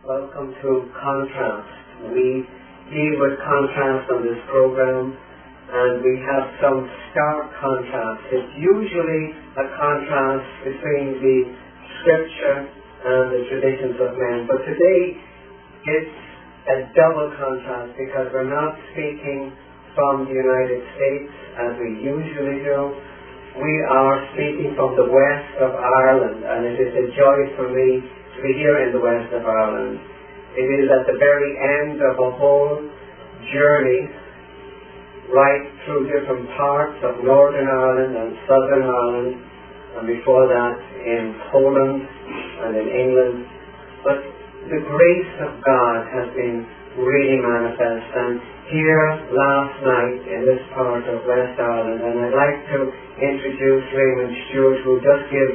Welcome to Contrast. We deal with contrast on this program and we have some stark contrast. It's usually a contrast between the scripture and the traditions of men. But today it's a double contrast because we're not speaking from the United States as we usually do. We are speaking from the west of Ireland and it is a joy for me here in the west of Ireland. It is at the very end of a whole journey right through different parts of Northern Ireland and Southern Ireland and before that in Poland and in England. But the grace of God has been really manifest and here last night in this part of West Ireland and I'd like to introduce Raymond Stewart who just give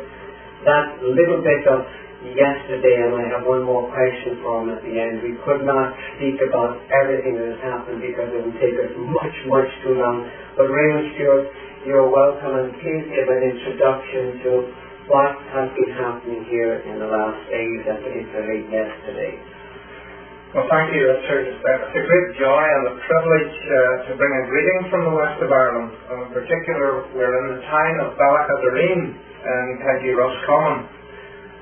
that little bit of yesterday, and I have one more question for him at the end. We could not speak about everything that has happened because it would take us much, much too long. But Raymond Stewart, you're welcome, and please give an introduction to what has been happening here in the last days, and particularly yesterday. Well, thank you, Richard. It's a great joy and a privilege uh, to bring a greeting from the west of Ireland. And in particular, we're in the town of Ballaghaderreen in County Roscommon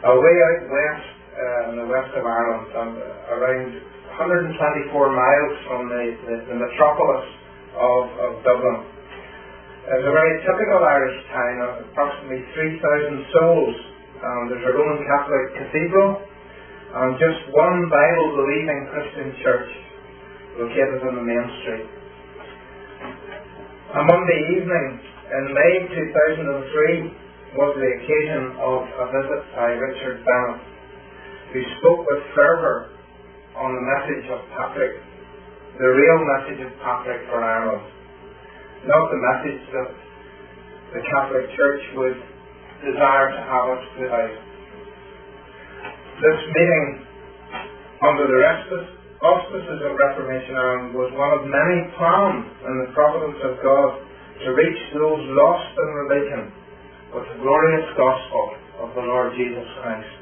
away out west uh, in the west of Ireland, and uh, around 124 miles from the, the, the metropolis of, of Dublin. It's a very typical Irish town of approximately 3,000 souls. Um, there's a Roman Catholic cathedral and just one Bible-believing Christian church located on the main street. On Monday evening in May 2003, was the occasion of a visit by Richard Bennett, who spoke with fervour on the message of Patrick, the real message of Patrick for Ireland, not the message that the Catholic Church would desire to have us put out. This meeting, under the auspices of Reformation Ireland, was one of many plans in the providence of God to reach those lost in religion with the glorious gospel of the Lord Jesus Christ,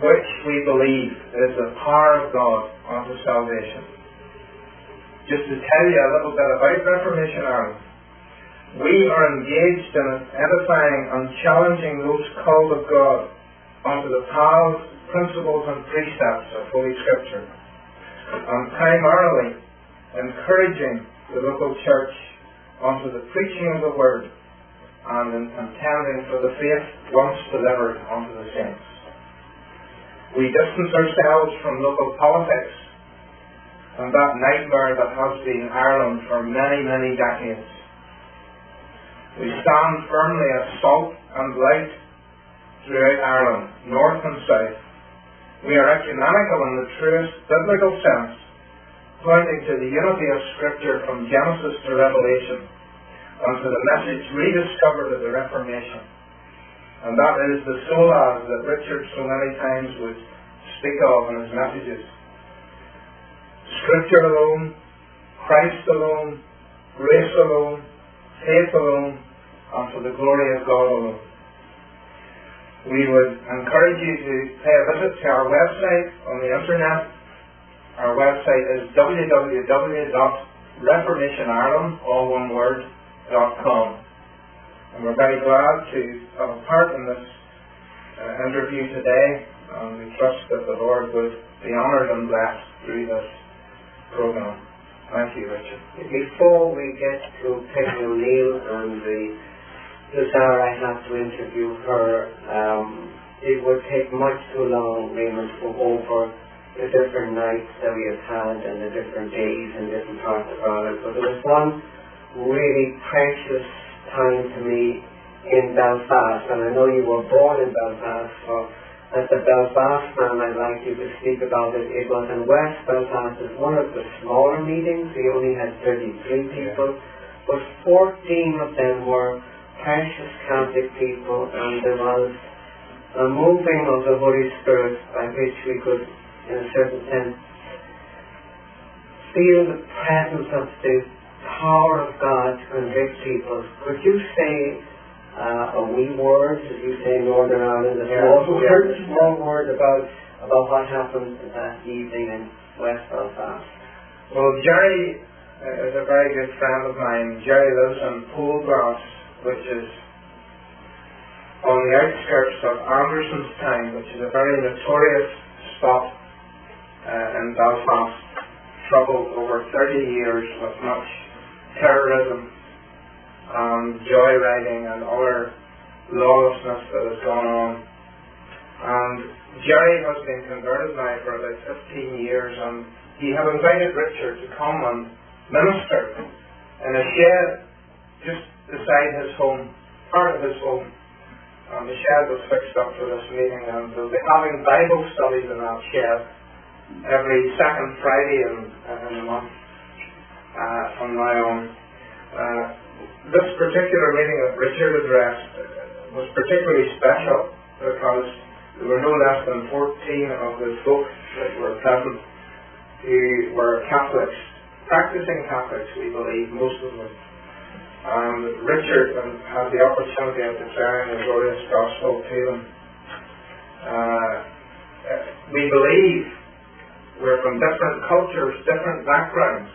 which we believe is the power of God unto salvation. Just to tell you a little bit about Reformation Ireland, we are engaged in edifying and challenging those called of God unto the paths, principles and precepts of Holy Scripture, and primarily encouraging the local church unto the preaching of the word and in contending for the faith once delivered unto the saints. We distance ourselves from local politics and that nightmare that has been Ireland for many, many decades. We stand firmly as salt and light throughout Ireland, north and south. We are ecumenical in the truest biblical sense pointing to the unity of Scripture from Genesis to Revelation, and to the message rediscovered at the Reformation. And that is the solas that Richard so many times would speak of in his messages. Scripture alone, Christ alone, grace alone, faith alone, and for the glory of God alone. We would encourage you to pay a visit to our website on the internet our website is www.reformationireland, all one word, .com. And we're very glad to have a part in this uh, interview today, and we trust that the Lord would be honoured and blessed through this program. Thank you, Richard. Before we get to Peggy O'Neill and the desire I have to interview her, um, it would take much too long, Raymond, to go over the different nights that we have had and the different days in different parts of Ireland. But there was one really precious time to me in Belfast, and I know you were born in Belfast, so as the Belfast man, I'd like you to speak about it. It was in West Belfast. It was one of the smaller meetings. We only had 33 people, but 14 of them were precious Catholic people, and there was a moving of the Holy Spirit by which we could in a certain sense, feel the presence of the power of God to convict people. Could you say uh, a wee word, as you say in Northern Ireland, a Yeah, small yeah. word, a small word about about what happened that evening in West Belfast. Well, Jerry uh, is a very good friend of mine. Jerry lives in Poleglass, which is on the outskirts of Andersonstown, which is a very notorious spot uh, in Belfast, troubled over 30 years with much terrorism and joyriding and other lawlessness that has gone on. And Jerry has been converted now for about 15 years and he had invited Richard to come and minister in a shed just beside his home, part of his home. And the shed was fixed up for this meeting and they'll be having Bible studies in that shed every second Friday in, in the month uh, from now on. Uh, this particular meeting that Richard addressed was particularly special because there were no less than 14 of the folk that were present who were Catholics, practicing Catholics, we believe, most of them. And Richard had the opportunity of declaring the glorious gospel to them. Uh, we believe we're from different cultures, different backgrounds,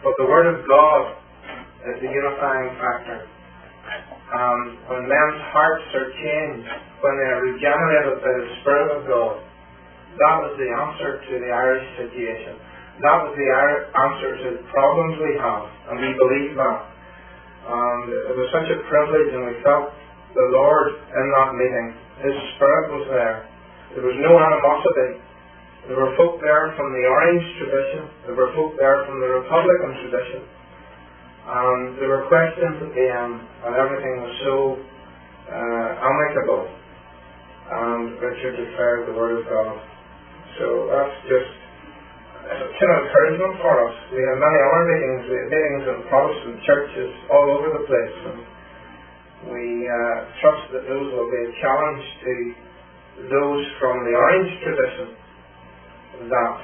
but the Word of God is the unifying factor. Um, when men's hearts are changed, when they are regenerated by the Spirit of God, that was the answer to the Irish situation. That was the answer to the problems we have, and we believe that. And it was such a privilege, and we felt the Lord in that meeting. His Spirit was there. There was no animosity. There were folk there from the Orange tradition. There were folk there from the Republican tradition. And there were questions at the end, and everything was so uh, amicable. And Richard declared the Word of God. So that's just it's an encouragement for us. We have many other meetings. Meetings in Protestant churches all over the place. And we uh, trust that those will be a challenge to those from the Orange tradition that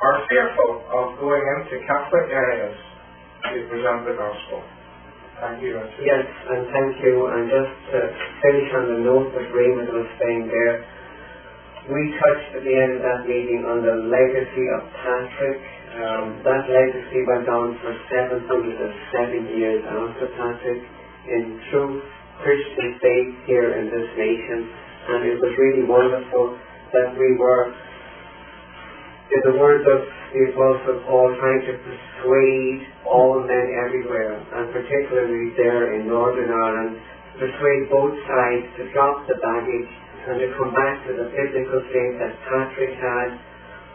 are fearful of going into Catholic areas to present the gospel. Thank you. Yes, and thank you. And just to finish on the note that Raymond was saying there, we touched at the end of that meeting on the legacy of Patrick. Um, that legacy went on for 707 years after Patrick in true Christian faith here in this nation. And it was really wonderful that we were, the words of the Apostle Paul, trying to persuade all men everywhere, and particularly there in Northern Ireland, persuade both sides to drop the baggage and to come back to the biblical faith that Patrick had,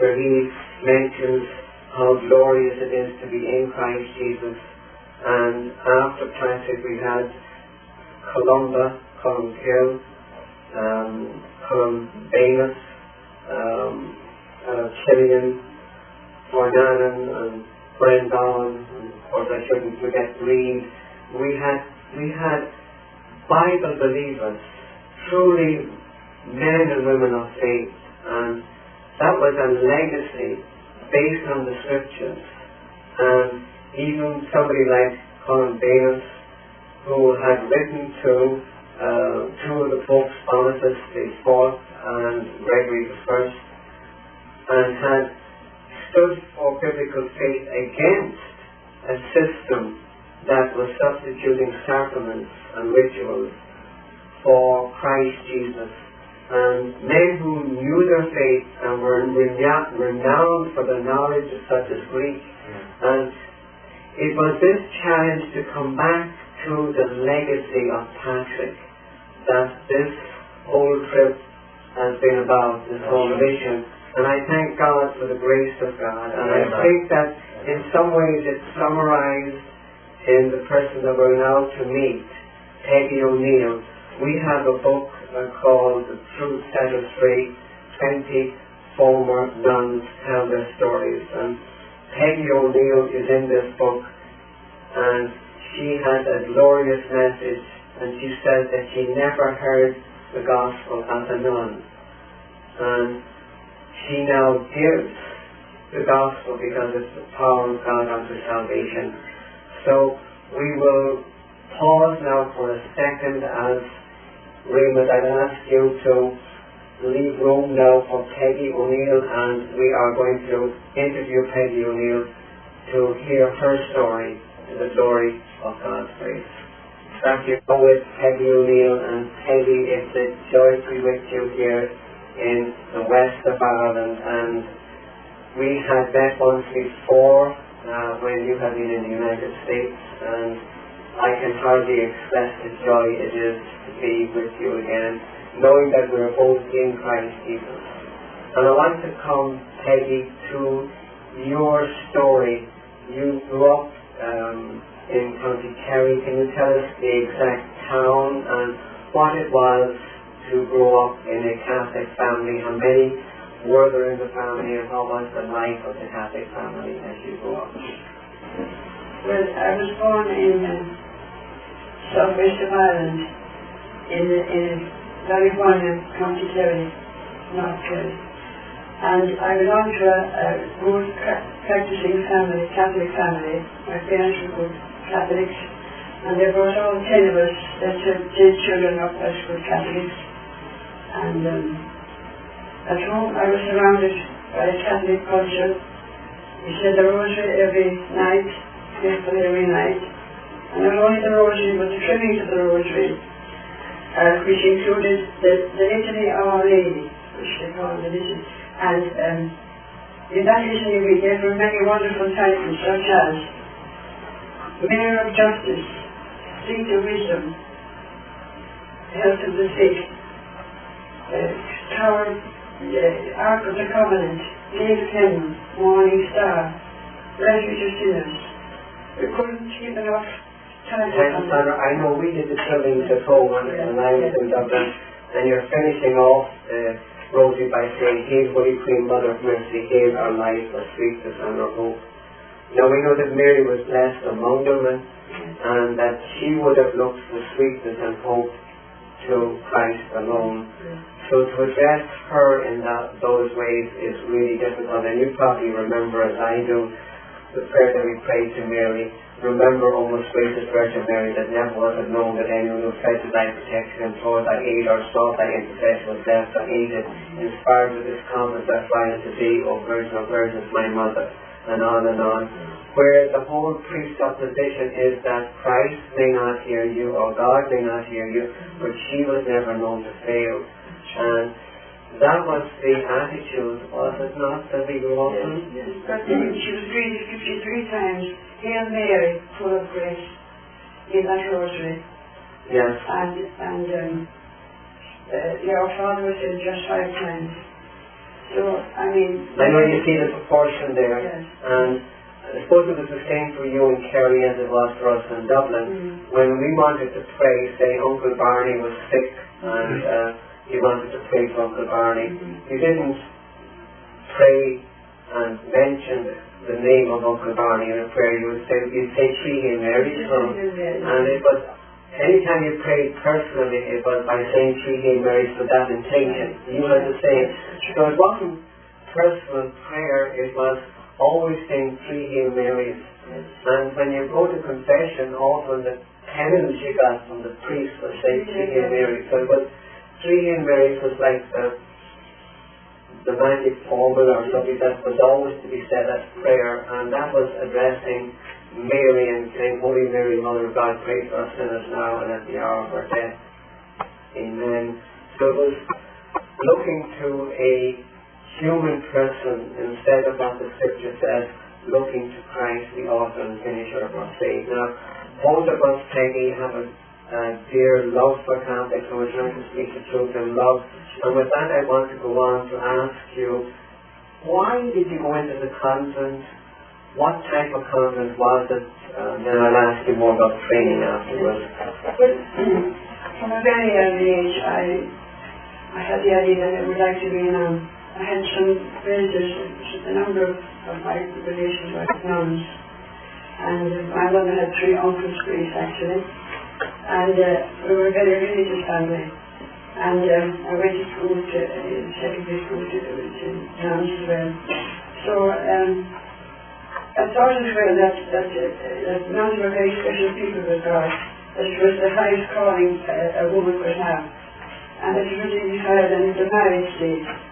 where he mentions how glorious it is to be in Christ Jesus. And after Patrick we had Columba, Columkill, um, Columbanus, um, uh, Fornanan, and Brendon, and of course I shouldn't forget Reed. We had, we had Bible believers, truly men and women of faith, and that was a legacy based on the scriptures. And even somebody like Columbanus, who had written to uh, two of the popes, Boniface the Fourth sacraments and rituals for Christ Jesus. And men who knew their faith and were renowned for the knowledge of such as Greek. And it was this challenge to come back to the legacy of Patrick that this whole trip has been about, this whole mission. And I thank God for the grace of God. And I think that in some ways it's summarized in the person that we're now to meet, Peggy O'Neill. We have a book called The Truth Set Us Free. Twenty former nuns tell their stories. And Peggy O'Neill is in this book and she has a glorious message and she says that she never heard the gospel as a nun. And she now gives the gospel because it's the power of God unto salvation. So we will pause now for a second as Raymond, I'd ask you to leave room now for Peggy O'Neill and we are going to interview Peggy O'Neill to hear her story, the glory of God's grace. Thank you with Peggy O'Neill and Peggy, it's a joy to be with you here in the west of Ireland and we had met once before uh, when you have been in the United States and I can hardly express the joy it is to be with you again, knowing that we're both in Christ Jesus. And I want to come, Peggy, to your story. You grew up um, in County Kerry. Can you tell us the exact town and what it was to grow up in a Catholic family? How many were there a the family how was the life of the Catholic family as you grew up? Well, I was born in uh, southwest of Ireland, in, in Ballyhona, County Kerry, North Kerry. And I belong to a, a good practicing family, Catholic family. My parents were good Catholics, and they brought all ten of us, their children up as good Catholics. And um, at home I was surrounded by a Catholic culture. We said the rosary every night, faithfully every night. And not only the rosary, but the trimming of the rosary, uh, which included the, the litany of Our Lady, which they call the litany. And um, in that litany we gave her many wonderful titles, such as Mirror of Justice, Seat of Wisdom, Health of the Sick, uh, Tower, uh, Ark of the Covenant, of Heaven, Morning Star, Refuge of Sinners. We couldn't keep enough time. Sandra, I know we did the trimmings at home when, and I was in Dublin, and you're finishing off uh, Rosie by saying, Hail, Holy Queen, Mother of Mercy, hail our life, our sweetness, and our hope. Now we know that Mary was blessed among and, and that she would have looked for sweetness and hope to Christ alone. So to address her in that, those ways is really difficult, and you probably remember, as I do, the prayer that we prayed to Mary. Remember, O most gracious Virgin Mary, that never was it known that anyone who fled to thy protection, implored thy aid, or sought thy intercession was left unaided, inspired with this confidence that flying to thee, O Virgin of Virgins, my mother, and on and on. Where the whole presupposition is that Christ may not hear you, or God may not hear you, but she was never known to fail. And that was the attitude, was it not, that we grew up in? Yes, yes. But she was greeted 53 times, Hail Mary, full of grace, in that rosary. Yes. And, and um, uh, your father was said just five times. So, I mean... I know you see the proportion there, Yes. and suppose it was the same for you in Kerry as it was for us in Dublin. Mm. When we wanted to pray, say Uncle Barney was sick, and uh, you wanted to pray for Uncle Barney, Mhm. you didn't pray and mention the name of Uncle Barney in a prayer. You would say you'd say three Hail Marys for him. And it was, anytime you prayed personally, it was by saying three Hail Marys for that intention. You had the same. So it wasn't personal prayer, it was always saying three Hail Marys. And when you go to confession, often the penance you got from the priest was saying three Hail Marys. So it was, three Hail Marys was like the, the magic formula or something that was always to be said as prayer, and that was addressing Mary and saying, Holy Mary, Mother of God, pray for us sinners now and at the hour of our death. Amen. So it was looking to a human person instead of what the scripture says, looking to Christ, the author and finisher of our faith. Now, both of us, Peggy, have a, a dear love for Catholics, and we're trying to speak the truth in love. And with that, I want to go on to ask you, why did you go into the convent? What type of convent was it? Then I'll ask you more about training afterwards. Well, from a very early age, I, I had the idea that I would like to be I had some visitors, a number of, of my relations were nuns. And my mother had three uncles, priests actually. And uh, we were a very religious family. And um, I went to school, to, uh, secondary school, to, to nuns as well. So um, I thought as well that, that, uh, that nuns were very special people with God. it was the highest calling a, a woman could have. And it even higher than the marriage state.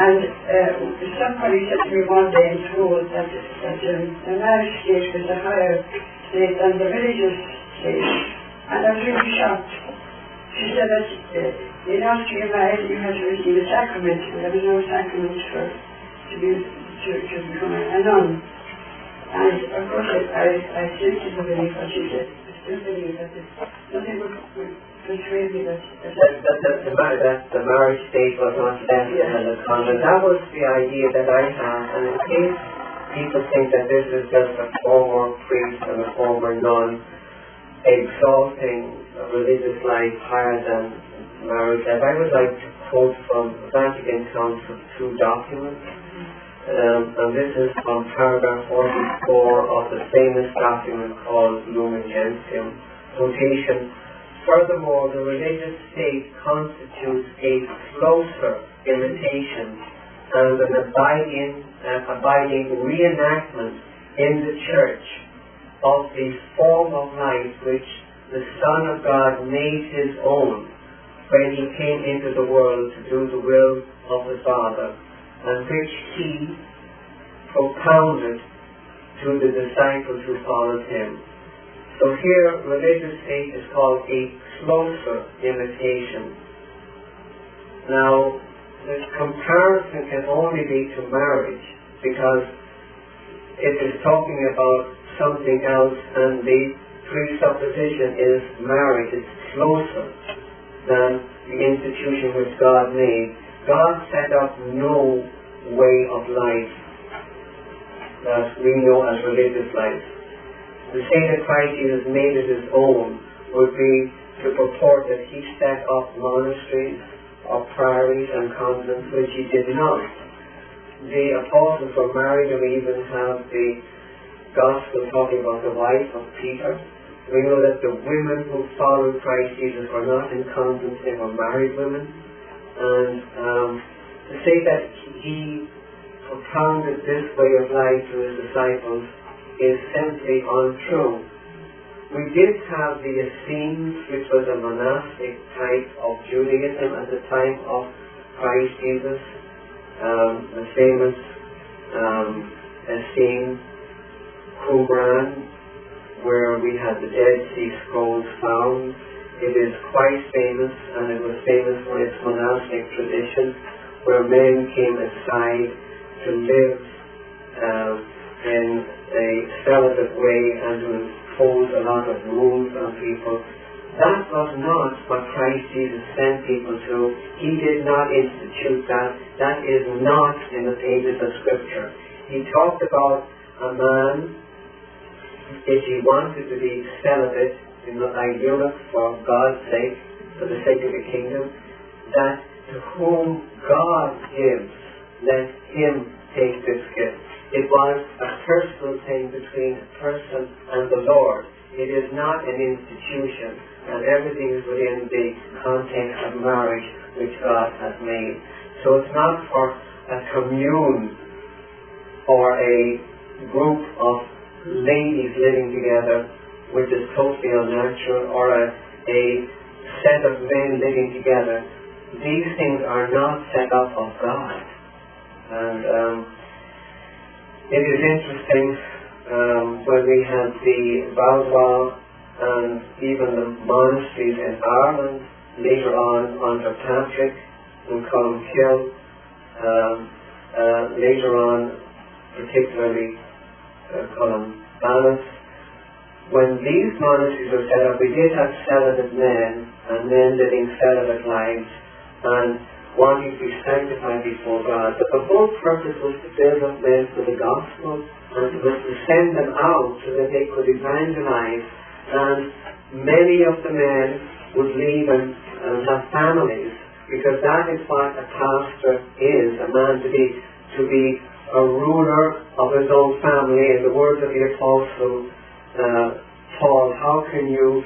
And uh, somebody said to me one day in school that, that um, the marriage state was a higher state than the religious state. And I was really shocked. She said that uh, in order to get married, you had to receive a sacrament, there was no sacrament for to be to, to become a nun. And of course, I, I, I still didn't believe what she said. I still believe that nothing would, would that, that, that, that, that, the, that the marriage state was less Yeah. than the convent. That was the idea that I had, and in case people think that this is just a former priest and a former nun exalting a religious life higher than marriage life, I would like to quote from Vatican Council two documents. Um, and this is from paragraph 44 of the famous document called Lumen Gentium. Quotation, Furthermore, the religious state constitutes a closer imitation and an abiding, uh, abiding reenactment in the church of the form of life which the Son of God made his own when he came into the world to do the will of the Father, and which he propounded to the disciples who followed him. So here, religious faith is called a closer imitation. Now, this comparison can only be to marriage because it is talking about something else and the presupposition is marriage is closer than the institution which God made. God set up no way of life that we know as religious life. To say that Christ Jesus made it his own would be to purport that he set up monasteries or priories and convents, which he did not. The apostles were married, and we even have the gospel talking about the wife of Peter. We know that the women who followed Christ Jesus were not in convents, they were married women. And um, to say that he propounded this way of life to his disciples is simply untrue. We did have the Essenes, which was a monastic type of Judaism at the time of Christ Jesus. Um, the famous um, Essene Qumran, where we had the Dead Sea Scrolls found. It is quite famous, and it was famous for its monastic tradition, where men came aside to live uh, in a celibate way and to impose a lot of rules on people. That was not what Christ Jesus sent people to. He did not institute that. That is not in the pages of Scripture. He talked about a man, if he wanted to be celibate, know, like eunuch for God's sake, for the sake of the kingdom, that to whom God gives, let him take this gift. It was a personal thing between a person and the Lord. It is not an institution, and everything is within the context of marriage which God has made. So it's not for a commune or a group of ladies living together, which is totally unnatural, or a, a set of men living together. These things are not set up of God. And um, it is interesting um, when we had the Valois and even the monasteries in Ireland later on under Patrick and Columkill, um, uh, later on particularly uh, Columbanus. When these monasteries were set up, we did have celibate men and men living celibate lives and to be sanctified before God. But the whole purpose was to build up men for the gospel and was to send them out so that they could evangelize. And many of the men would leave and, and have families because that is what a pastor is, a man to be to be a ruler of his own family. In the words of the apostle uh, Paul, how can you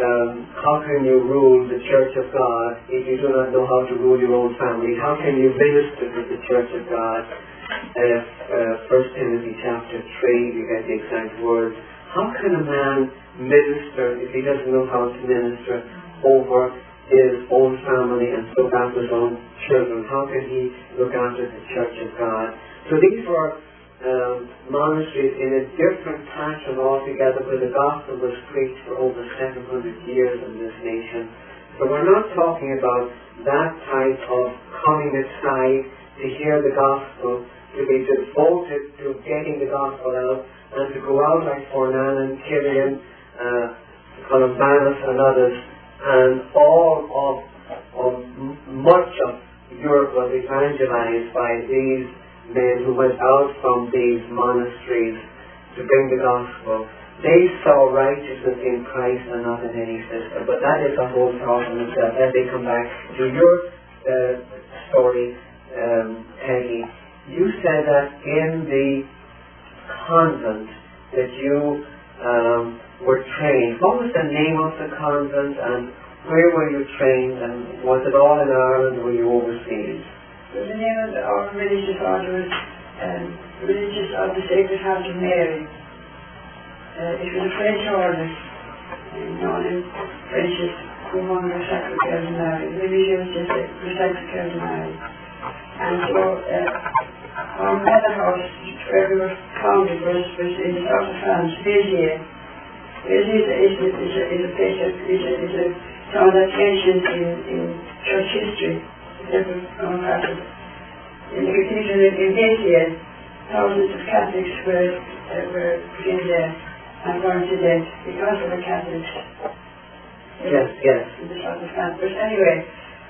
um, how can you rule the church of God if you do not know how to rule your own family? How can you minister to the church of God? Uh, uh, 1 Timothy chapter 3, you get the exact words. how can a man minister if he doesn't know how to minister over his own family and look after his own children? How can he look after the church of God? So these were um, monasteries in a different pattern altogether where the gospel was preached for over 700 years in this nation. So we're not talking about that type of coming aside to hear the gospel, to be devoted to getting the gospel out, and to go out like Fornan and Killian, uh, Columbanus and others, and all of, of much of Europe was evangelized by these men who went out from these monasteries to bring the gospel. They saw righteousness in Christ and not in any system. But that is a whole in itself. Let me come back to your uh, story, um, Peggy. You said that in the convent that you um, were trained. What was the name of the convent and where were you trained and was it all in Ireland were you of our religious order was um, Religious of the Sacred Heart of Mary. Uh, it was a French order, known as Couvent de Sacre Cœur de Mary, Religious de Sacre Cœur de Mary. And so uh, our mother house, where we were founded, was, was in the south of France, Béziers. Béziers is, is, is, a, is a place, that, is a, is a town that's mentioned in, in church history different from Catholics. In the cathedral in Béziers, thousands of Catholics were, uh, were put in there and burned to death because of the Catholics. Yes, yes. In the south of France. But anyway,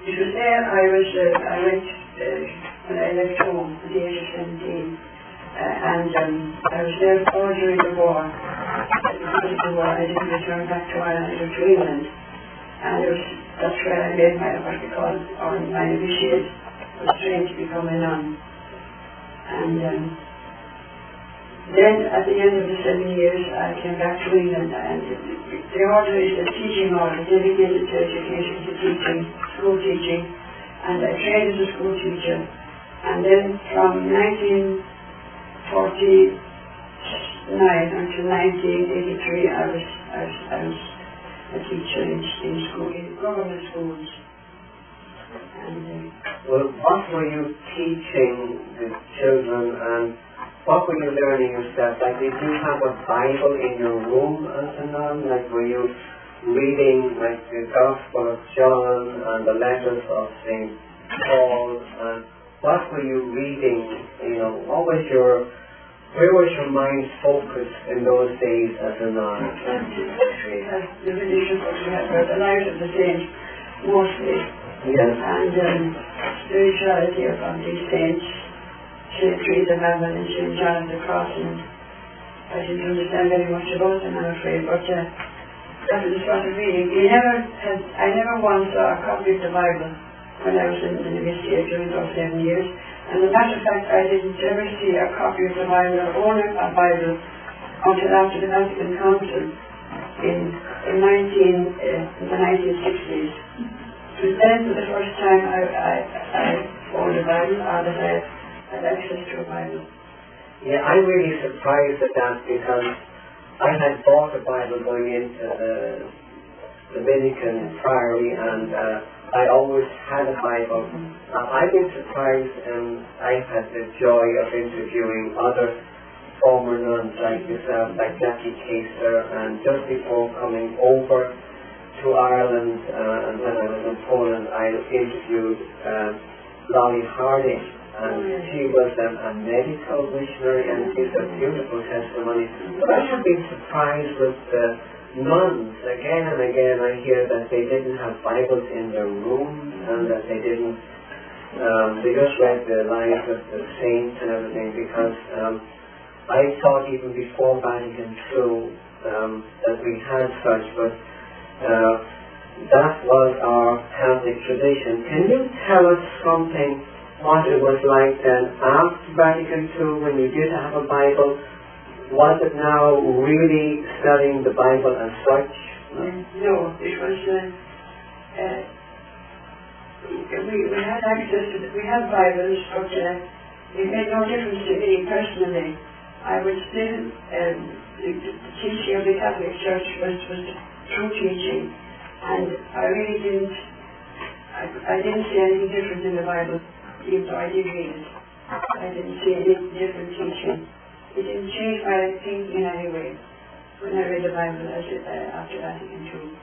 it was there I was, uh, I went uh, when I left home at the age of 17. Uh, and um, I was there all during the war. Because of the war, I didn't return back to Ireland or to England. And it was that's where I made my, what we call, on my initiate, was trained to become a nun. And um, then at the end of the seven years, I came back to England, and the order is a teaching order dedicated to education, to teaching, school teaching, and I trained as a school teacher. And then from 1949 until 1983, I was, I was, I was a teacher in, in school, in government schools. Well, what were you teaching the children and what were you learning yourself? Like, did you have a Bible in your room as a nun? Like, were you reading, like, the Gospel of John and the letters of St. Paul? And what were you reading? You know, what was your where was your mind focused in those days as a nun? The religious books we had the lives of the saints mostly. Yes. And um, spirituality of, of these saints, St. Teresa of Avila and St. John of the Cross, and I didn't understand very much about them, I'm afraid, but uh, that was sort of reading. We never had, I never once saw a copy of the Bible when I was in the university during those seven years. And as a matter of fact, I didn't ever see a copy of the Bible or own a Bible until after the Vatican Council in, in, 19, uh, in the 1960s. Was then for the first time I, I, I owned a Bible or that I had access to a Bible. Yeah, I'm really surprised at that because I had bought a Bible going into the Dominican Priory and uh, I always had a Bible. Uh, I've been surprised and I've had the joy of interviewing other former nuns like yourself, like Jackie Kaser, and just before coming over to Ireland uh, and when I was in Poland, I interviewed uh, Lolly Harding, and she was um, a medical missionary, and she's a beautiful testimony. But I have been surprised with the nuns, again and again I hear that they didn't have Bibles in their rooms and that they didn't, um, they just read the lives of the saints and everything because um, I thought even before Vatican II um, that we had such, but uh, that was our Catholic tradition. Can you tell us something what it was like then after Vatican II when you did have a Bible? was it now really studying the Bible as such? No, it was. Uh, uh, we, we had access to, we had Bibles, but uh, it made no difference to me personally I was still, um, the, teaching of the Catholic Church was, was true teaching. And I really didn't, I, I didn't see anything different in the Bible, even though I did read it. I didn't see any different teaching. It didn't change my thinking in any way when I read the Bible as, uh, after Vatican II.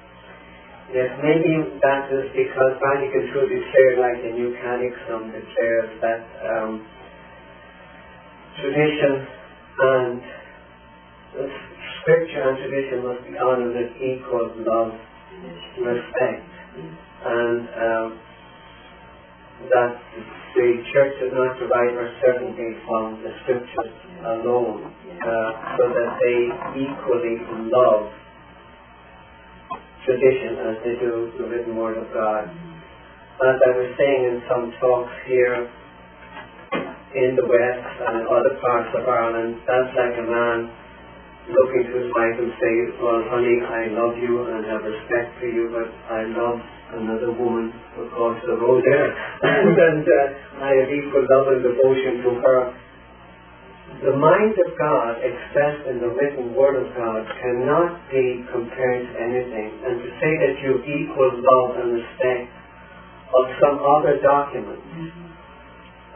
Yes, maybe that is because Vatican II declared, like the New Catechism declares that um, tradition and and tradition must be honored with equal love, respect, and um, that the church does not her certainty from the scriptures alone, uh, so that they equally love tradition as they do the written word of God. As I was saying in some talks here in the West and other parts of Ireland, that's like a man looking to his wife and say, well, honey, I love you and have respect for you, but I love another woman across the road there. and uh, I have equal love and devotion to her the mind of God expressed in the written word of God cannot be compared to anything. And to say that you equal love and respect of some other document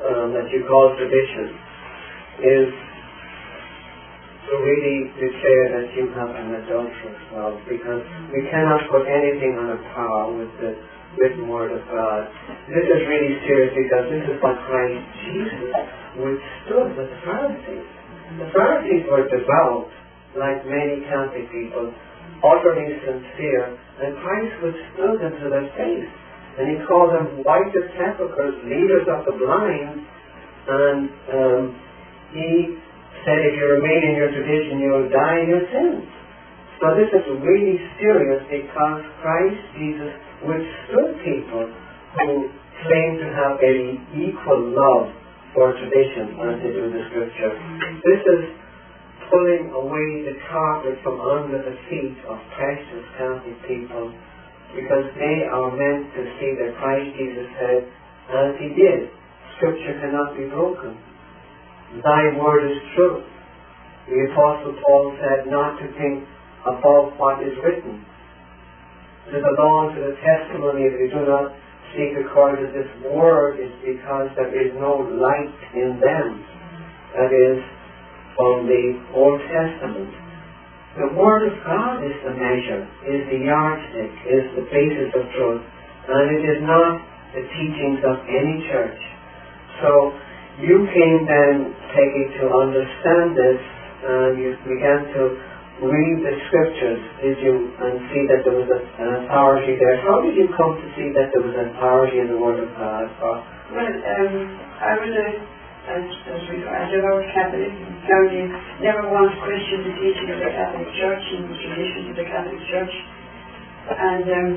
um, that you call tradition is to really declare that you have an adulterous love because we cannot put anything on a par with the written word of God. This is really serious because this is what Christ Jesus withstood with the Pharisees. The Pharisees were devout, like many Catholic people, utterly sincere, and Christ withstood them to their face. And he called them white as sepulchres, leaders of the blind, and um, he said, if you remain in your tradition, you will die in your sins. So this is really serious because Christ Jesus withstood people who claim to have an equal love for tradition as they do the scripture. This is pulling away the carpet from under the feet of precious Catholic people because they are meant to see that Christ Jesus said, as he did, scripture cannot be broken. Thy word is true. The Apostle Paul said not to think above what is written. To belong to the testimony if you do not seek according to this word is because there is no light in them. That is from the Old Testament. The Word of God is the measure, is the yardstick, is the basis of truth, and it is not the teachings of any church. So you came then, Peggy, to understand this, and you began to read the scriptures, did you, and see that there was a, an authority there. How did you come to see that there was an authority in the Word of God? Well, um, I was a, as, as we, a devout Catholic, family never once questioned the teaching of the Catholic Church and the traditions of the Catholic Church. And um,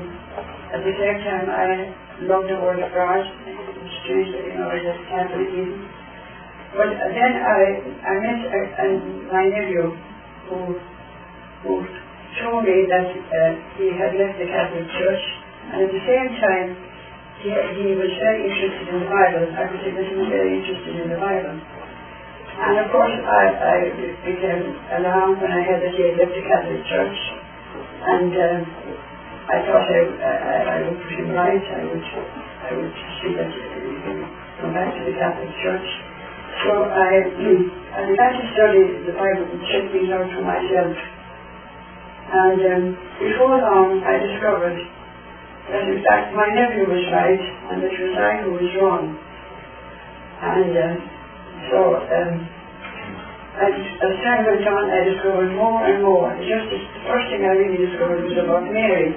at the same time, I loved the Word of God. That, you know, as a Catholic even. But then I, I met a, a, my nephew who who told me that uh, he had left the Catholic Church, and at the same time, he, he was very interested in the Bible. I was very interested in the Bible. And of course, I, I became alarmed when I heard that he had left the Catholic Church, and um, I thought I, I, I would put him right. I would, I would see that come back to the Catholic Church. So I, I began to study the Bible and check things out for myself. And um, before long, I discovered that in fact my nephew was right and it was I who was wrong. And uh, so um, as, as time went on, I discovered more and more. Just as the first thing I really discovered was about Mary.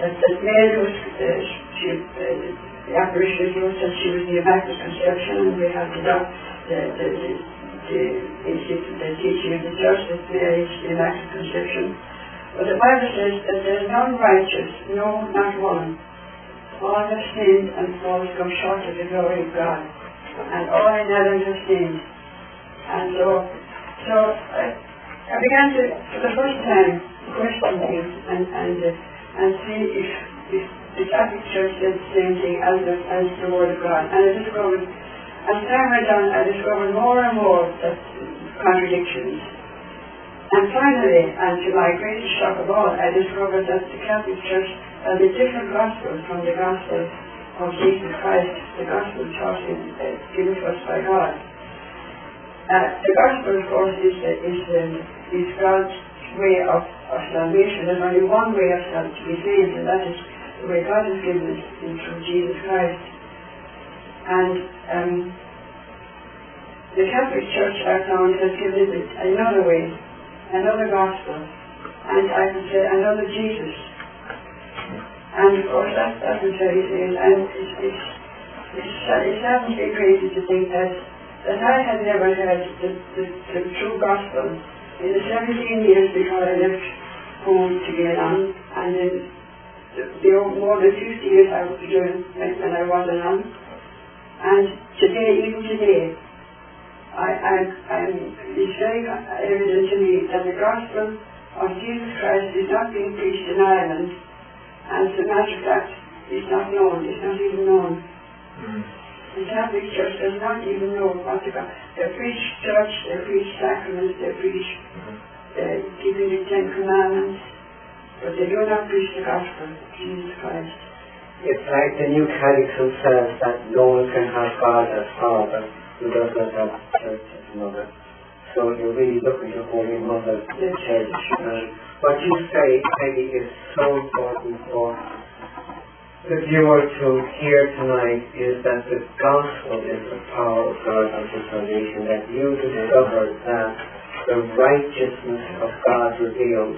That, that Mary was, uh, she, uh, the apparition was that she was the Immaculate Conception, and we have the, the, the, the the, the teaching of the church that there is the Immaculate Conception. But the Bible says that there is none righteous, no, not one. All have sinned and fall come short of the glory of God. And all in Adam have sinned. And so, so I, I began to, for the first time, question things and, and, uh, and see if, if the Catholic Church did the same thing as the, as the Word of God. And I discovered as time went on, I discovered more and more that contradictions. And finally, and to my greatest shock of all, I discovered that the Catholic Church has a different gospel from the gospel of Jesus Christ, the gospel taught in, uh, given to us by God. Uh, the gospel, of course, is, uh, is, um, is God's way of, of salvation. There's only one way of to be saved, and that is the way God has given it through Jesus Christ. And um, the Catholic Church, I found, has given it another way, another gospel, and I could say another Jesus. And of course, that, that was very sad, and it's, it's, it's, it saddens me crazy to think that, that I had never heard the, the, the true gospel in the 17 years before I left home to get on, and in the, the more than 50 years I was doing when I wasn't on. And today, even today, I, I, I'm, it's very evident to me that the gospel of Jesus Christ is not being preached in Ireland, and as a matter of fact, it's not known, it's not even known. Mm. The Catholic Church does not even know what the gospel. They preach church, they preach sacraments, they preach uh, giving the Ten Commandments, but not preach the gospel of Jesus Christ. It's like the New Catechism says that no one can have God as Father who does not have Church as Mother. So you're really looking to Holy Mother, the Church. And what you say, Peggy, is so important for the viewer to hear tonight is that the gospel is the power of God unto salvation, that you discover that the righteousness of God revealed.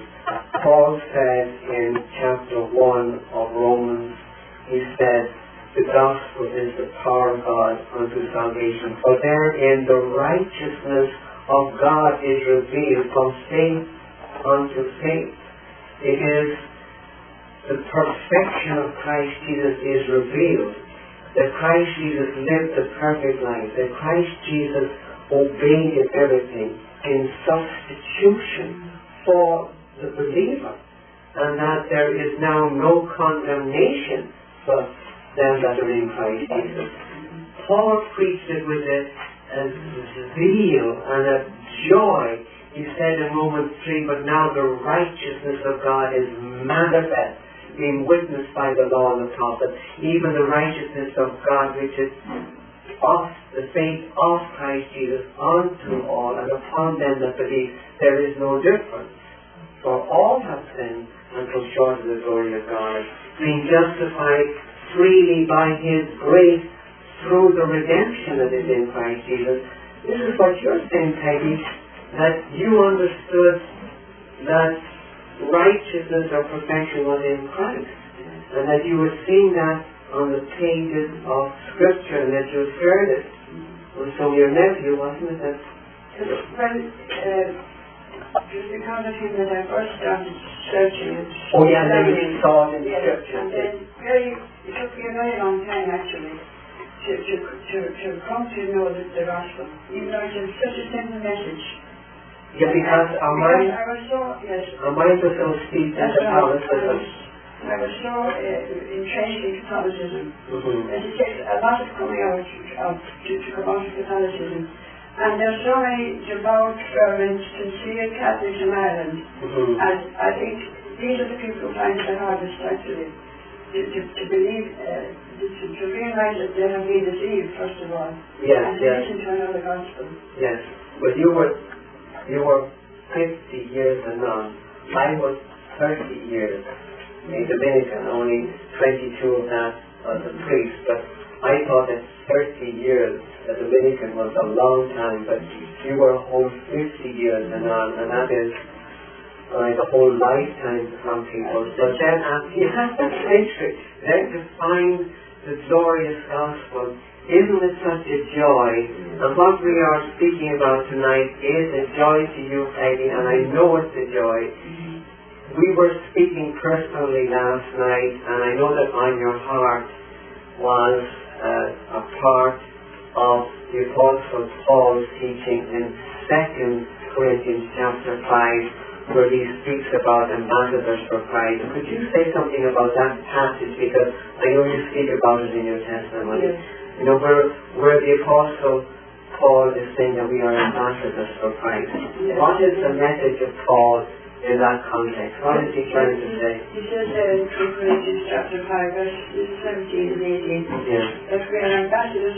Paul said in chapter 1 of Romans, he said, the gospel is the power of God unto salvation. For therein the righteousness of God is revealed from faith unto faith. It is the perfection of Christ Jesus is revealed. That Christ Jesus lived the perfect life. That Christ Jesus obeyed in everything in substitution for the believer. And that there is now no condemnation for them that are in Christ Jesus. Paul preached it with a, a zeal and a joy. He said in Romans 3, but now the righteousness of God is manifest, being witnessed by the law and the prophets, even the righteousness of God which is of the faith of Christ Jesus unto all and upon them that believe. There is no difference. For all have sinned and come short of the glory of God, being justified freely by His grace through the redemption that is in Christ Jesus. This is what you're saying, Peggy, that you understood that righteousness or perfection was in Christ, and that you were seeing that on the pages of Scripture and that you heard it. And so your nephew, wasn't it? That, well, uh, just because of him that I first started searching it. Oh yeah, and then you saw it in the Scripture. And then very, it took me a very long time actually to, to, to, to come to know the, the gospel, even though it's such a simple message. Yeah, because our mind, I was so, yes. our minds are so steeped in the That's right. Catholicism. I was so uh, entrenched in Catholicism Mm-hmm. that it takes a lot of coming out of, to, to come out of Catholicism. And there's so many devout, fervent, sincere Catholics in Ireland. Mm-hmm. And I think these are the people who find it the hardest actually to, to, to believe, uh, to, to realize that they have been deceived, first of all. Yes, and to yes. listen to another gospel. Yes, but you were you were 50 years and on. I was 30 years a Dominican, only 22 of that as a priest. But I thought that 30 years a Dominican was a long time, but you were a whole 50 years and on, and that is like a whole lifetime to some people. But then after you have that century, then to find the glorious gospel isn't it such a joy? Mm. And what we are speaking about tonight is a joy to you, Peggy, and I know it's a joy. We were speaking personally last night, and I know that on your heart was uh, a part of the Apostle Paul's teaching in 2 Corinthians chapter 5, where he speaks about ambassadors for Christ. Could you say something about that passage? Because I know you speak about it in your testimony. Yes. You know, where, where the apostle Paul is saying that we are ambassadors for Christ. What is the message of Paul in that context? What is he trying to say? He says there in 2 Corinthians chapter 5, verses 17 and 18, Yes. that we are ambassadors,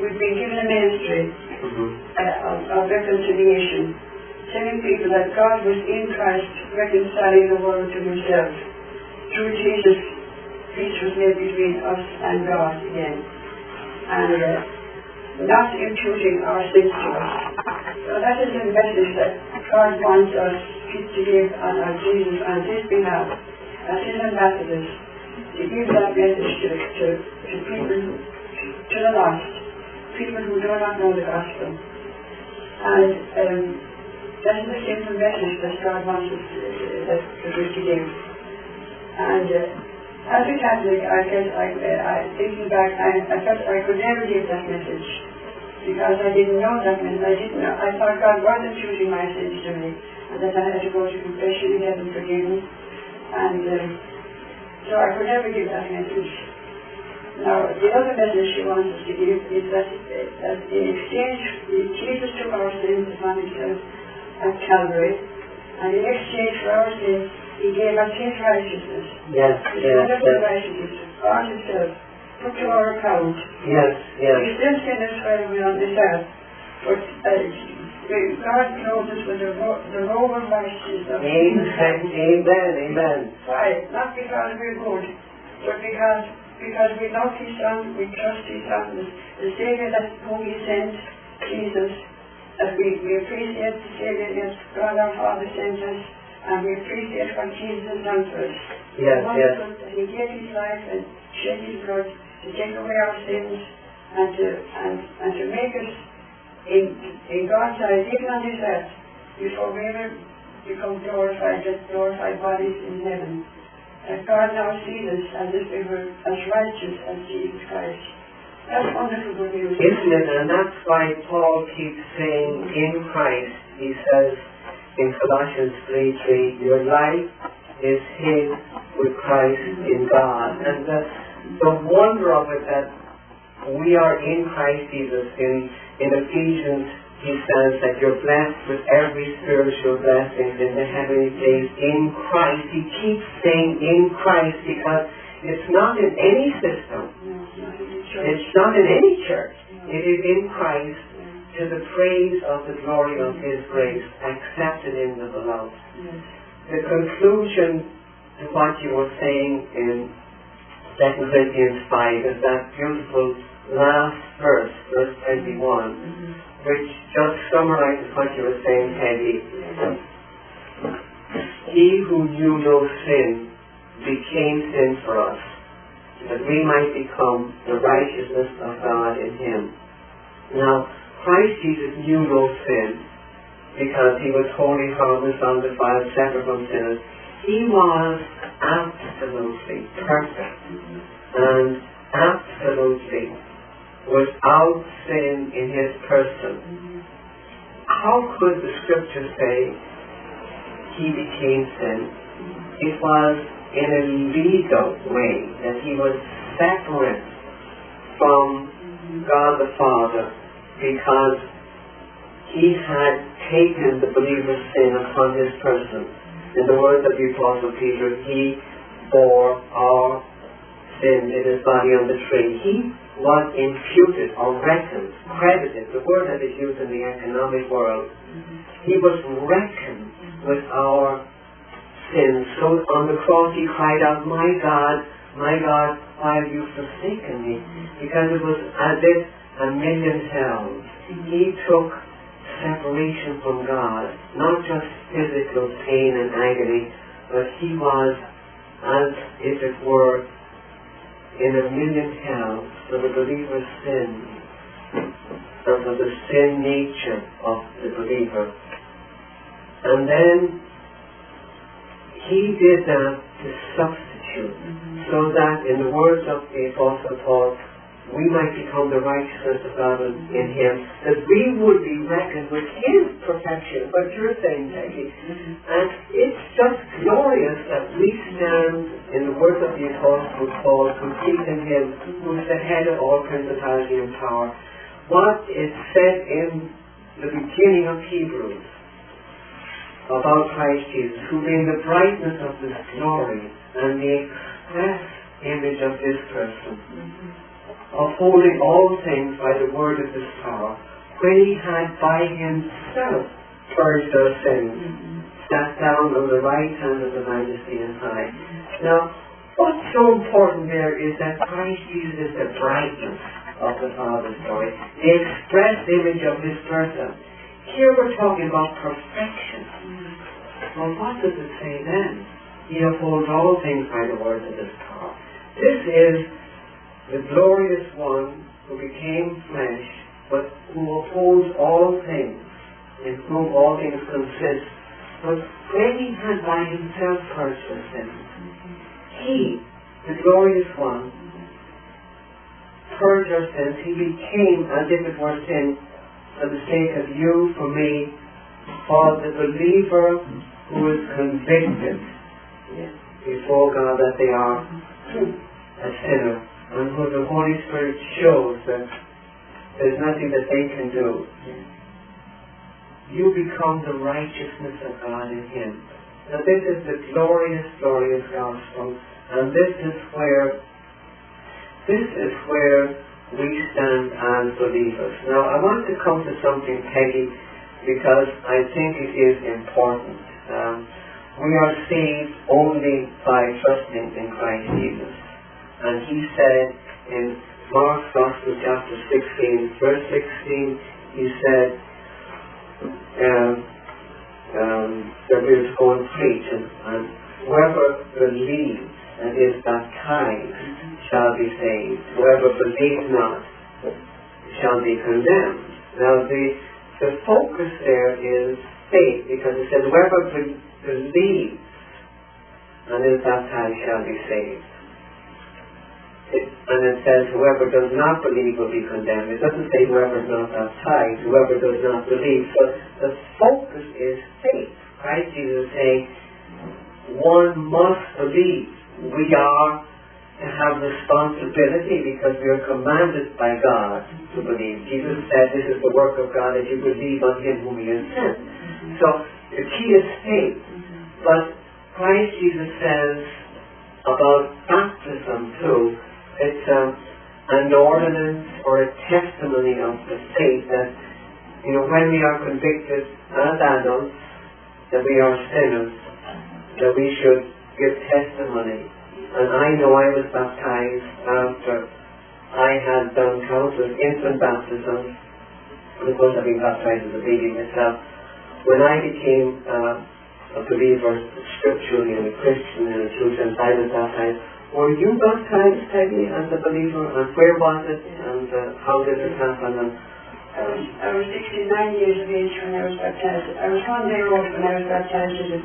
we've been given a ministry Mm-hmm. uh, of, of reconciliation, telling people that God was in Christ reconciling the world to himself. Through Jesus, peace was made between us and God again. And uh, not imputing our sins to us. So that is a message that God wants us to give on, on Jesus on his behalf, as his ambassadors, to give that message to, to, to people, to the lost, people who do not know the gospel. And um, that is a simple message that God wants us to, that, that to give. And uh, as a Catholic, I guess I, uh, I thinking back, I, I felt I could never give that message because I didn't know that message. I didn't know. I thought God wasn't choosing my sins to me, and that I had to go to confession and get them forgiven. And um, so I could never give that message. Now, the other message she wants us to give is that, that in exchange, Jesus took our sins upon himself at Calvary, and in exchange for our sins, he gave us his righteousness. Yes, His yes, yes. righteousness, God himself, put to our account. Yes, yes. We still sinners while we're on this earth, but uh, God clothes us with the, ro- the robe of of Amen, amen, amen. Why? Not because we're good, but because because we love His Son, we trust His Son, the, the Savior that whom He sent, Jesus, that we, we appreciate the Savior that God our Father sent us, and we appreciate what Jesus has done for us. Yes, yes. that He gave His life and shed His blood to take away our sins and to and, and to make us in in God's eyes, even on this earth, before we ever become glorified, get glorified bodies in heaven. That God now sees us as if we were as righteous as Jesus Christ. That's wonderful good news. Isn't it? And that's why Paul keeps saying in Christ, he says in Colossians 3 3, your life is hid with Christ in God. And the, the wonder of it that we are in Christ Jesus. In, in Ephesians, he says that you're blessed with every spiritual blessing in the heavenly place in Christ. He keeps saying in Christ because it's not in any system. It's not in any church. It is in Christ to the praise of the glory of His grace, accepted in the beloved. The conclusion to what you were saying in 2 Corinthians 5 is that beautiful last verse, verse 21, Mhm. which just summarizes what you were saying, Peggy. He who knew no sin became sin for us, that we might become the righteousness of God in him. Now, Christ Jesus knew no sin because he was holy, harmless, undefiled, separate from sinners. He was absolutely perfect and absolutely without sin in his person. How could the scripture say he became sin? It was in a legal way that he was separate from God the Father because he had taken the believer's sin upon his person. In the words of the Apostle Peter, he bore our sin in his body on the tree. He was imputed or reckoned, credited, the word that is used in the economic world. He was reckoned with our sins. So on the cross he cried out, My God, my God, why have you forsaken me? Because it was as if a million hells. He took separation from God, not just physical pain and agony, but he was, as if it were, in a million hells the believer's sin, and for the sin nature of the believer. And then he did that to substitute, mm-hmm. so that in the words of the Apostle Paul, we might become the righteousness of God in him, that we would be reckoned with his perfection, what you're saying, Peggy. And it's just glorious that we stand in the words of the Apostle Paul, complete in him, who is the head of all principality and power. what is said in the beginning of Hebrews about Christ Jesus, who being the brightness of his glory and the express image of this person, upholding all things by the word of his power, when he had by himself purged our sins, mm-hmm. sat down on the right hand of the majesty and high. Now, what's so important there is that Christ is the brightness of the Father's glory, the express image of his person. Here we're talking about perfection. Mm-hmm. Well, what does it say then? He upholds all things by the word of his power. This is the glorious one who became flesh, but who upholds all things, in whom all things consist. But when he had by himself our sins, he, the glorious one, purged our sins. He became as if it were sin for the sake of you, for me, for the believer who is convicted before God that they are a sinner and who the Holy Spirit shows that there's nothing that they can do. You become the righteousness of God in Him. Now this is the glorious, glorious gospel and this is where this is where we stand as believers. Now I want to come to something, Peggy, because I think it is important. Um, we are saved only by trusting in Christ Jesus. And he said in Mark Gospel chapter 16, verse 16, he said um, um, that we are to preach, and, and whoever believes and is baptized shall be saved. Whoever believes not shall be condemned. Now the, the focus there is faith, because it says whoever be- believes and is baptized shall be saved. And it says whoever does not believe will be condemned. It doesn't say whoever is not baptized, whoever does not believe. So the focus is faith. Christ Jesus is saying one must believe. We are to have responsibility because we are commanded by God to believe. Jesus said this is the work of God that you believe on him whom he has sent. So the key is faith. But Christ Jesus says about baptism too, it's an ordinance or a testimony of the faith that, you know, when we are convicted as adults that we are sinners, that we should give testimony. And I know I was baptized after I had done countless infant baptisms, and of course I've been baptized as a baby myself. When I became uh, a believer scripturally and a Christian in a true sense, I was baptized. Were you baptized, Peggy, as a believer? And where was it? And uh, how did it happen? And, I was, I was 69 years of age when I was baptized. I was one day old when I was baptized as a,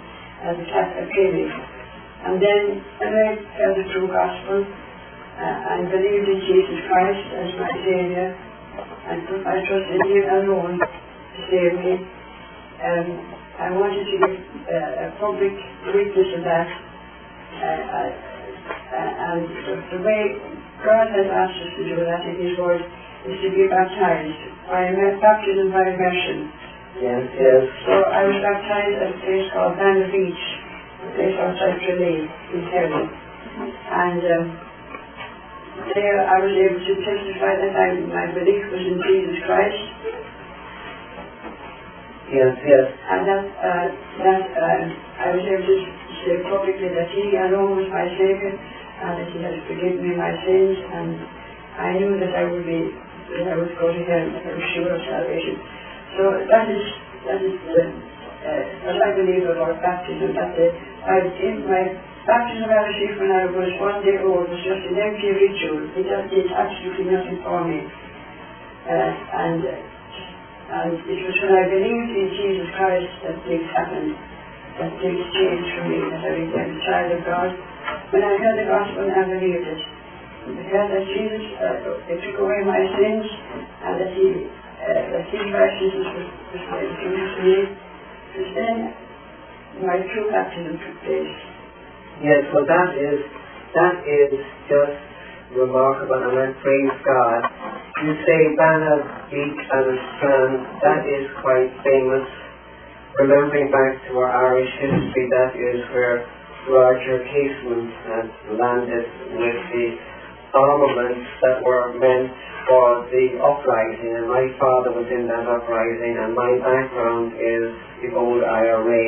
as a Catholic. And then when I heard the true gospel uh, and believed in Jesus Christ as my Saviour and put my trust in Him alone to save me, um, I wanted to give uh, a public witness of that. Uh, I, and the, way God has asked us to do that in His Word is to be baptized by baptism by immersion. yes, yes. So I was baptized at a place called Banna Beach, a place outside Tralee in Kerry. And um, there I was able to testify that I, my belief was in Jesus Christ Yes, yes. and that, uh, that uh, I was able to say publicly that He alone was my Saviour and that He has forgiven me my sins and I knew that I would be, that I would go to heaven, I was sure of salvation. So that is, that is the, uh, what I believe about baptism, that the, I, in my baptism I received when I was one day old was just an empty ritual. It did absolutely nothing for me. Uh, and and it was when I believed in Jesus Christ that things happened, that things changed for me, became a child of God. When I heard the gospel, I believed it. Heard that Jesus uh, took away my sins and that He uh, that His righteousness was, was to me. And then my true baptism took place. Yes, well that is that is just remarkable and I praise God you say Banna Beach and the Strand, that is quite famous. Remembering back to our Irish history, that is where Roger Casement had landed with the armaments that were meant for the uprising, and my father was in that uprising, and my background is the old IRA,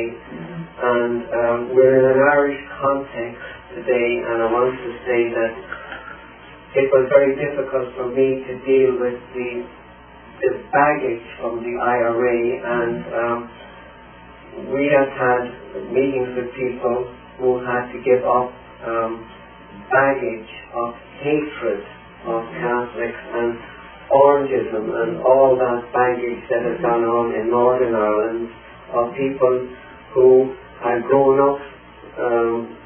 and um, we're in an Irish context today, and I want to say that it was very difficult for me to deal with the the baggage from the IRA, and um, we have had meetings with people who had to give up um, baggage of hatred of Catholics and Orangism and all that baggage that has gone on in Northern Ireland of people who had grown up um,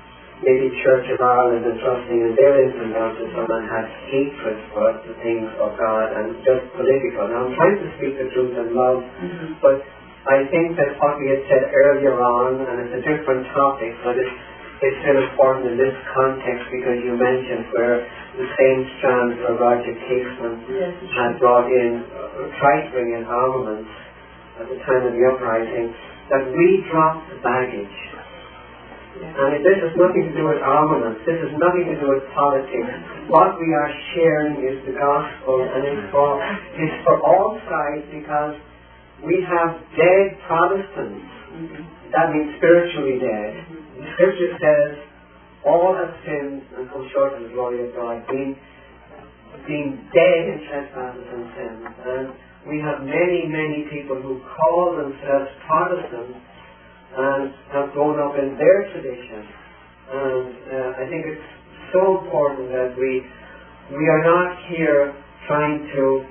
maybe Church of Ireland and trusting in their infant baptism and had hatred for the things of God and just political. Now I'm trying to speak the truth in love, mm-hmm. but I think that what we had said earlier on, and it's a different topic, but it's, it's still important in this context because you mentioned where the same strand where Roger Casement yes, had brought in, uh, tried to bring in armaments at the time of the uprising, that we dropped the baggage and this has nothing to do with armaments. This has nothing to do with politics. What we are sharing is the gospel, and it's for, it's for all sides because we have dead Protestants. That means spiritually dead. The scripture says, all have sinned and come short of the glory of God, being, being dead in trespasses and sins. And we have many, many people who call themselves Protestants and have grown up in their tradition. And uh, I think it's so important that we we are not here trying to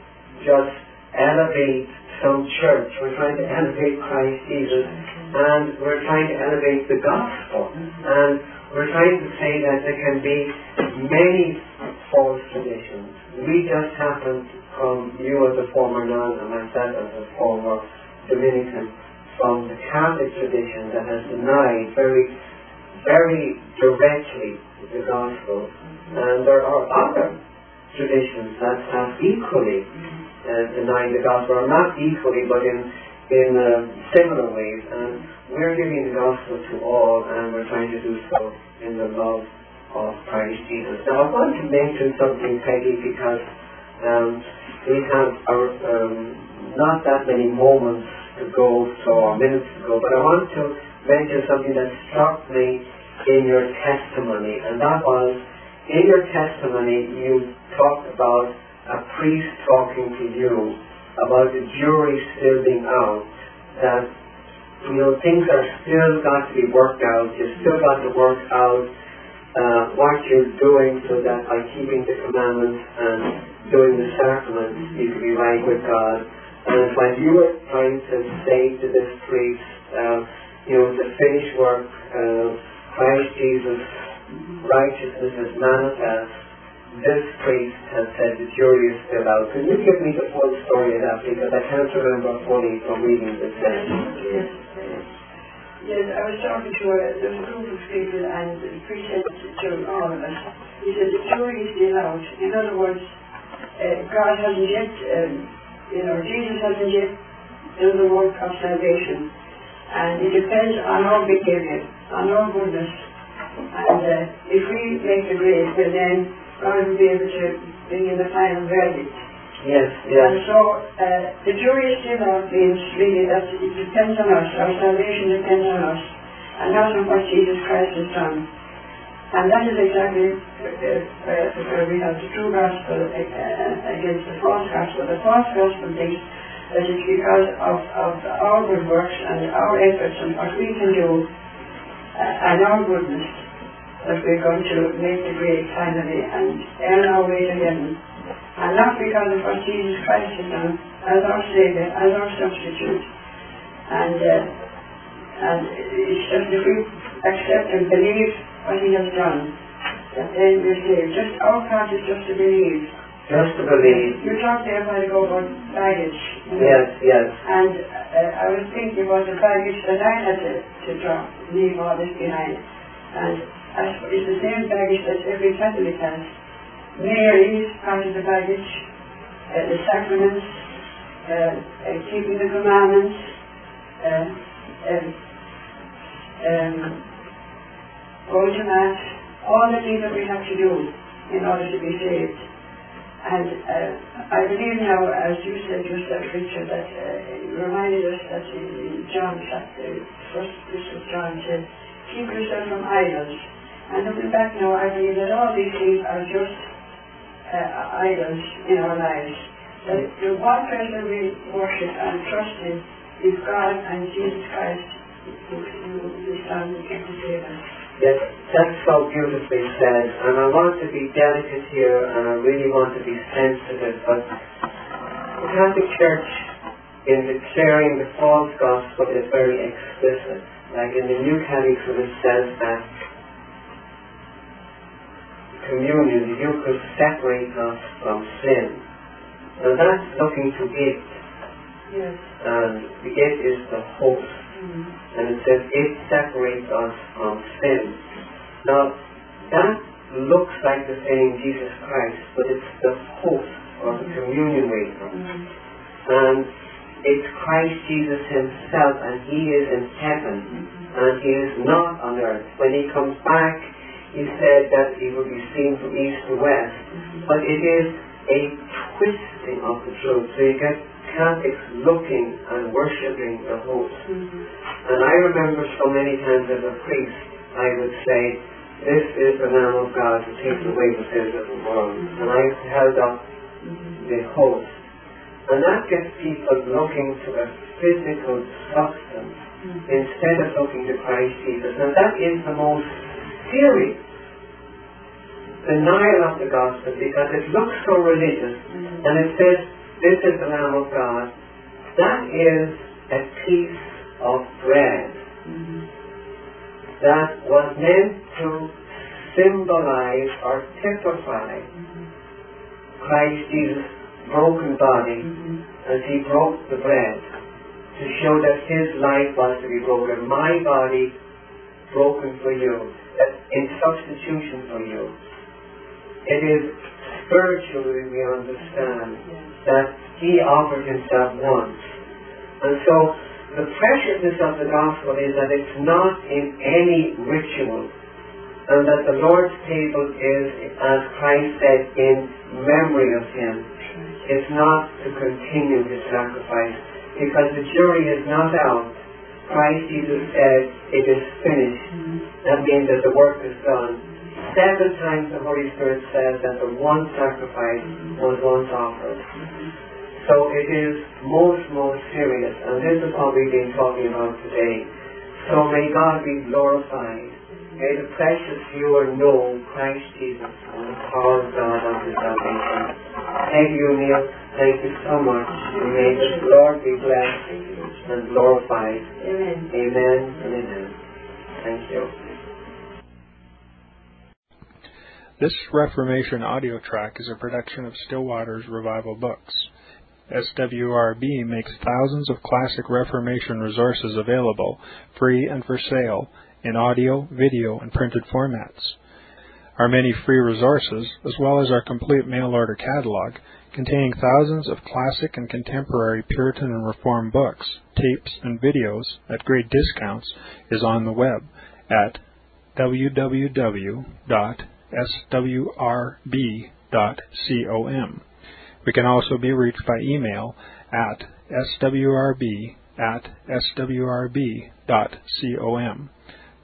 just elevate some church. We're trying to elevate Christ Jesus, and we're trying to elevate the gospel. And we're trying to say that there can be many false traditions. We just happen from you as a former nun and myself as a former Dominican from the Catholic tradition that has denied very, very directly the gospel. And there are other traditions that have equally uh, denied the gospel, or not equally, but in in uh, similar ways. And we're giving the gospel to all, and we're trying to do so in the love of Christ Jesus. Now, I want to mention something, Peggy, because um, we have our, um, not that many moments ago, so or minutes to go, but I want to mention something that struck me in your testimony, and that was in your testimony you talked about a priest talking to you about the jury still being out, that you know things are still got to be worked out. You still got to work out uh, what you're doing so that by keeping the commandments and doing the sacraments, you can be right with God. And when you were trying to say to this priest, uh, you know, the finished work, uh, Christ Jesus' righteousness is manifest, this priest has said the jury is still out. Can you give me the full story of that because I can't remember fully from reading this sentence. Yes, yes. I was talking to a, there was a group of people and the priest said to all of us, he said the jury is still out. In other words, uh, God hasn't yet um, you know, Jesus hasn't yet done the work of salvation. And it depends on our behavior, on our goodness. And uh, if we make the grade, then God will be able to bring in the final verdict. Yes, yes. And so uh, the jury is still out means really that it depends on us, our salvation depends on us, and not on what Jesus Christ has done. And that is exactly uh, where we have the true gospel against the false gospel. The false gospel thinks that it's because of, of our good works and our efforts and what we can do uh, and our goodness that we're going to make the grade finally and earn our way to heaven. And not because of what Jesus Christ has done as our Savior, as our substitute. And, uh, and it's just if we accept and believe what he has done. That then we're saved. Just our part is just to believe. Just to believe. You talked there a while ago about baggage. Yes, yes. And uh, I was thinking about the baggage that I had to, to drop, leave all this behind. And I suppose it's the same baggage that every Catholic has. Part of the baggage. uh, the sacraments, uh, uh, keeping the commandments, uh, um, um, going to Mass, all the things that we have to do in order to be saved. And uh, I believe now, as you said yourself, Richard, that uh, you reminded us that in John chapter, first Bishop John said, keep yourself from idols. And looking back now, I believe that all these things are just uh, idols in our lives. That the one person we worship and trust in is God and Jesus Christ, who, who Son, who us. Yes, that's so beautifully said. And I want to be delicate here and I really want to be sensitive. But the Catholic Church, in declaring the false gospel, is very explicit. Like in the New Catechism, it says that communion, the Eucharist, separates us from sin. Now that's looking to it. Yes. And the it is the host. Mm. And it says it separates us from sin. Now that looks like the saying Jesus Christ, but it's the host or the communion wafer. Mm. And it's Christ Jesus himself and he is in heaven and he is not on earth. When he comes back, he said that he will be seen from east to west. But it is a twisting of the truth. So you get Catholics looking and worshipping the host. And I remember so many times as a priest, I would say, this is the Lamb of God who takes away the sins of the world. And I held up the host. And that gets people looking to a physical substance instead of looking to Christ Jesus. And that is the most serious denial of the gospel because it looks so religious. Mm-hmm. And it says, this is the Lamb of God. That is a piece of bread mm-hmm. that was meant to symbolize or typify mm-hmm. Christ Jesus' broken body as he broke the bread to show that his life was to be broken. My body broken for you, in substitution for you. It is spiritually we understand that he offered himself once. And so the preciousness of the gospel is that it's not in any ritual and that the Lord's table is, as Christ said, in memory of him. It's not to continue his sacrifice because the jury is not out. Christ Jesus said, it is finished. Mm-hmm. That means that the work is done. Seven times the Holy Spirit says that the one sacrifice mm-hmm. was once offered. So it is most, most serious. And this is what we've been talking about today. So may God be glorified. May the precious viewer know Christ Jesus and the power of God unto salvation. Thank you, Neil. Thank you so much. And may the Lord be blessed and glorified. Amen. Amen and amen. Thank you. This Reformation audio track is a production of Still Waters Revival Books. SWRB makes thousands of classic Reformation resources available, free and for sale, in audio, video, and printed formats. Our many free resources, as well as our complete mail order catalog, containing thousands of classic and contemporary Puritan and Reformed books, tapes, and videos at great discounts, is on the web at www.swrb.com. We can also be reached by email at swrb at swrb.com,